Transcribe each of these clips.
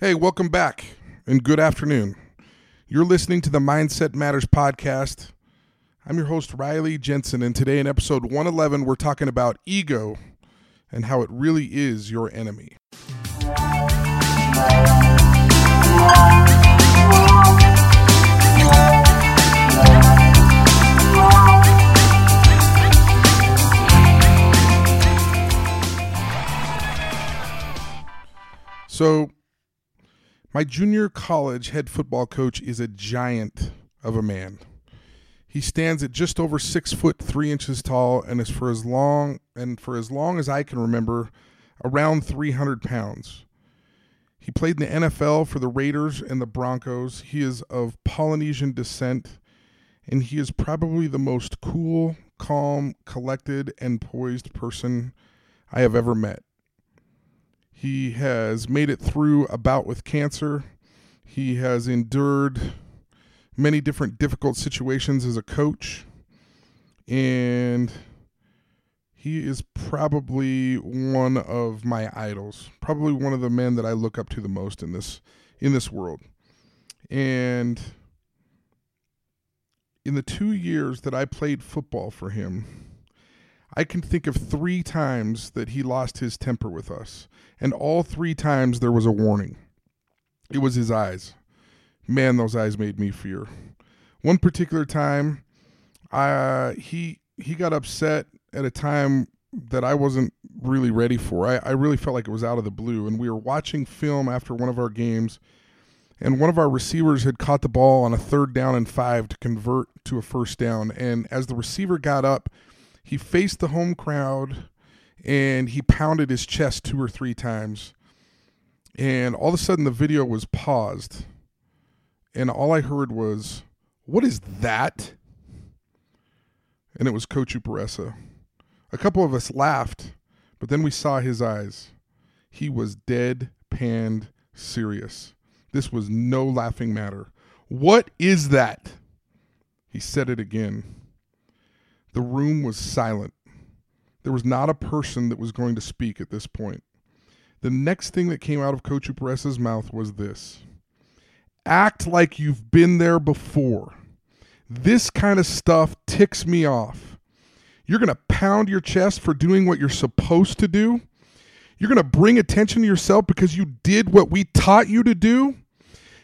Hey, welcome back and good afternoon. You're listening to the Mindset Matters podcast. I'm your host, Riley Jensen, and today in episode 111, we're talking about ego and how it really is your enemy. So, my junior college head football coach is a giant of a man. He stands at just over six foot three inches tall and is for as long and for as long as I can remember, around 300 pounds. He played in the NFL for the Raiders and the Broncos. He is of Polynesian descent, and he is probably the most cool, calm, collected, and poised person I have ever met. He has made it through a bout with cancer. He has endured many different difficult situations as a coach. And he is probably one of my idols. Probably one of the men that I look up to the most in this in this world. And in the 2 years that I played football for him, I can think of three times that he lost his temper with us, and all three times there was a warning. It was his eyes. Man, those eyes made me fear. One particular time, uh, he he got upset at a time that I wasn't really ready for. I, I really felt like it was out of the blue, and we were watching film after one of our games, and one of our receivers had caught the ball on a third down and five to convert to a first down. And as the receiver got up, he faced the home crowd and he pounded his chest two or three times. And all of a sudden, the video was paused. And all I heard was, What is that? And it was Coach Uparessa. A couple of us laughed, but then we saw his eyes. He was dead panned serious. This was no laughing matter. What is that? He said it again. The room was silent. There was not a person that was going to speak at this point. The next thing that came out of Coach Uparessa's mouth was this Act like you've been there before. This kind of stuff ticks me off. You're going to pound your chest for doing what you're supposed to do. You're going to bring attention to yourself because you did what we taught you to do.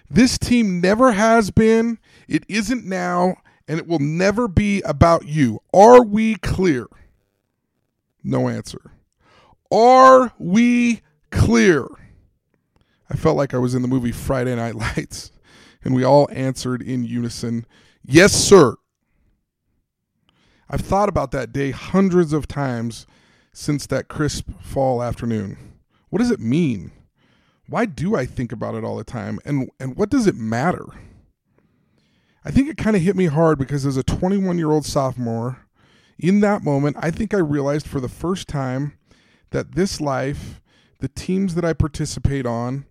This team never has been, it isn't now, and it will never be about you. Are we clear? No answer. Are we clear? I felt like I was in the movie Friday Night Lights, and we all answered in unison, Yes, sir. I've thought about that day hundreds of times since that crisp fall afternoon. What does it mean? Why do I think about it all the time? And, and what does it matter? I think it kind of hit me hard because as a 21 year old sophomore, in that moment, I think I realized for the first time that this life, the teams that I participate on,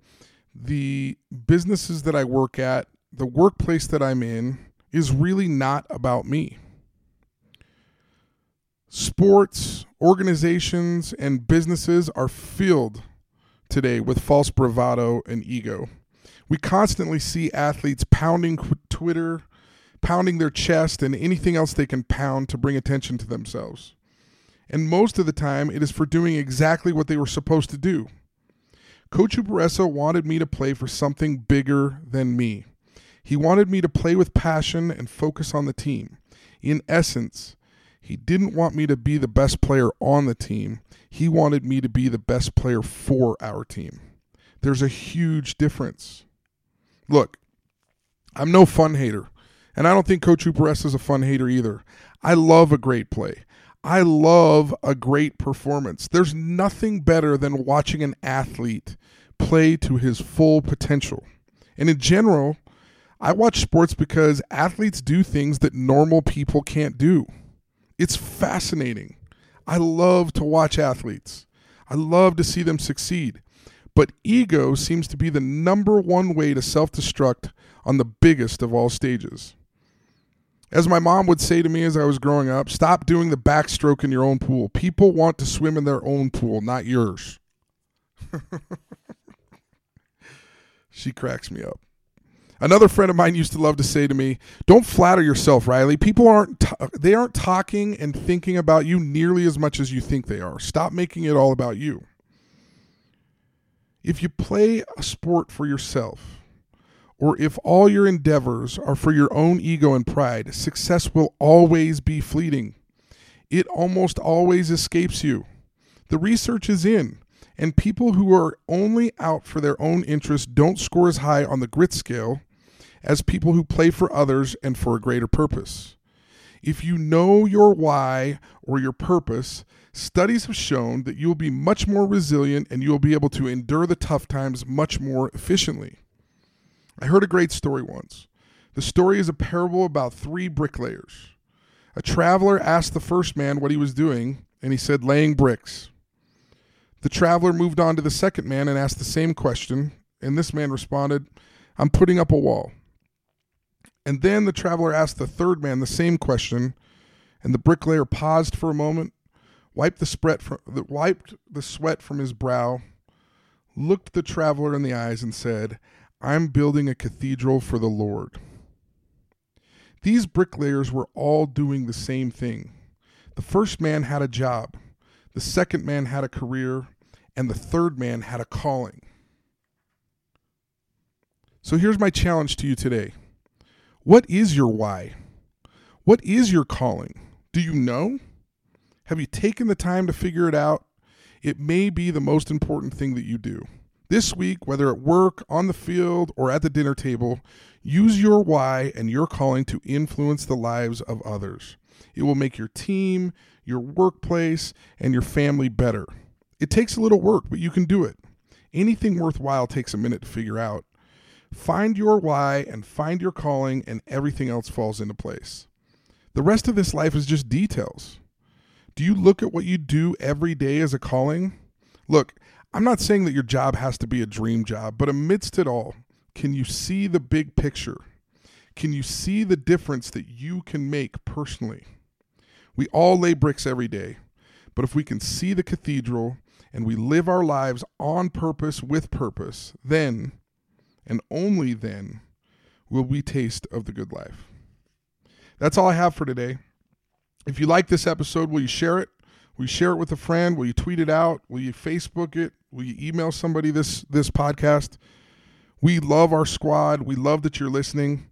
the businesses that I work at, the workplace that I'm in, is really not about me. Sports, organizations, and businesses are filled today with false bravado and ego. We constantly see athletes pounding Twitter, pounding their chest, and anything else they can pound to bring attention to themselves. And most of the time, it is for doing exactly what they were supposed to do. Coach Uparessa wanted me to play for something bigger than me. He wanted me to play with passion and focus on the team. In essence, he didn't want me to be the best player on the team. He wanted me to be the best player for our team. There's a huge difference. Look, I'm no fun hater, and I don't think Coach Uparessa is a fun hater either. I love a great play. I love a great performance. There's nothing better than watching an athlete play to his full potential. And in general, I watch sports because athletes do things that normal people can't do. It's fascinating. I love to watch athletes. I love to see them succeed. But ego seems to be the number one way to self destruct on the biggest of all stages. As my mom would say to me as I was growing up, stop doing the backstroke in your own pool. People want to swim in their own pool, not yours. She cracks me up. Another friend of mine used to love to say to me, "Don't flatter yourself, Riley. People aren't t- they aren't talking and thinking about you nearly as much as you think they are. Stop making it all about you." If you play a sport for yourself, or if all your endeavors are for your own ego and pride, success will always be fleeting. It almost always escapes you. The research is in, and people who are only out for their own interests don't score as high on the grit scale as people who play for others and for a greater purpose. If you know your why or your purpose, studies have shown that you will be much more resilient and you will be able to endure the tough times much more efficiently. I heard a great story once. The story is a parable about three bricklayers. A traveler asked the first man what he was doing, and he said, laying bricks. The traveler moved on to the second man and asked the same question, and this man responded, I'm putting up a wall. And then the traveler asked the third man the same question, and the bricklayer paused for a moment, wiped the, spread from, wiped the sweat from his brow, looked the traveler in the eyes, and said, I'm building a cathedral for the Lord. These bricklayers were all doing the same thing. The first man had a job, the second man had a career, and the third man had a calling. So here's my challenge to you today What is your why? What is your calling? Do you know? Have you taken the time to figure it out? It may be the most important thing that you do. This week, whether at work, on the field, or at the dinner table, use your why and your calling to influence the lives of others. It will make your team, your workplace, and your family better. It takes a little work, but you can do it. Anything worthwhile takes a minute to figure out. Find your why and find your calling, and everything else falls into place. The rest of this life is just details. Do you look at what you do every day as a calling? Look, I'm not saying that your job has to be a dream job, but amidst it all, can you see the big picture? Can you see the difference that you can make personally? We all lay bricks every day, but if we can see the cathedral and we live our lives on purpose with purpose, then, and only then, will we taste of the good life. That's all I have for today. If you like this episode, will you share it? Will you share it with a friend? Will you tweet it out? Will you Facebook it? Will you email somebody this this podcast? We love our squad. We love that you're listening.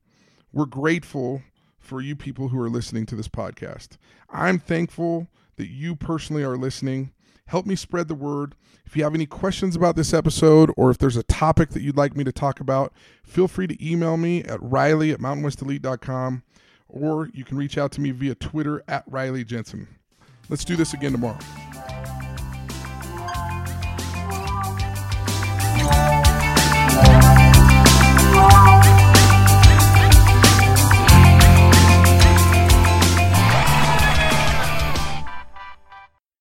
We're grateful for you people who are listening to this podcast. I'm thankful that you personally are listening. Help me spread the word. If you have any questions about this episode or if there's a topic that you'd like me to talk about, feel free to email me at riley at mountainwestelite.com or you can reach out to me via Twitter at Riley Jensen. Let's do this again tomorrow.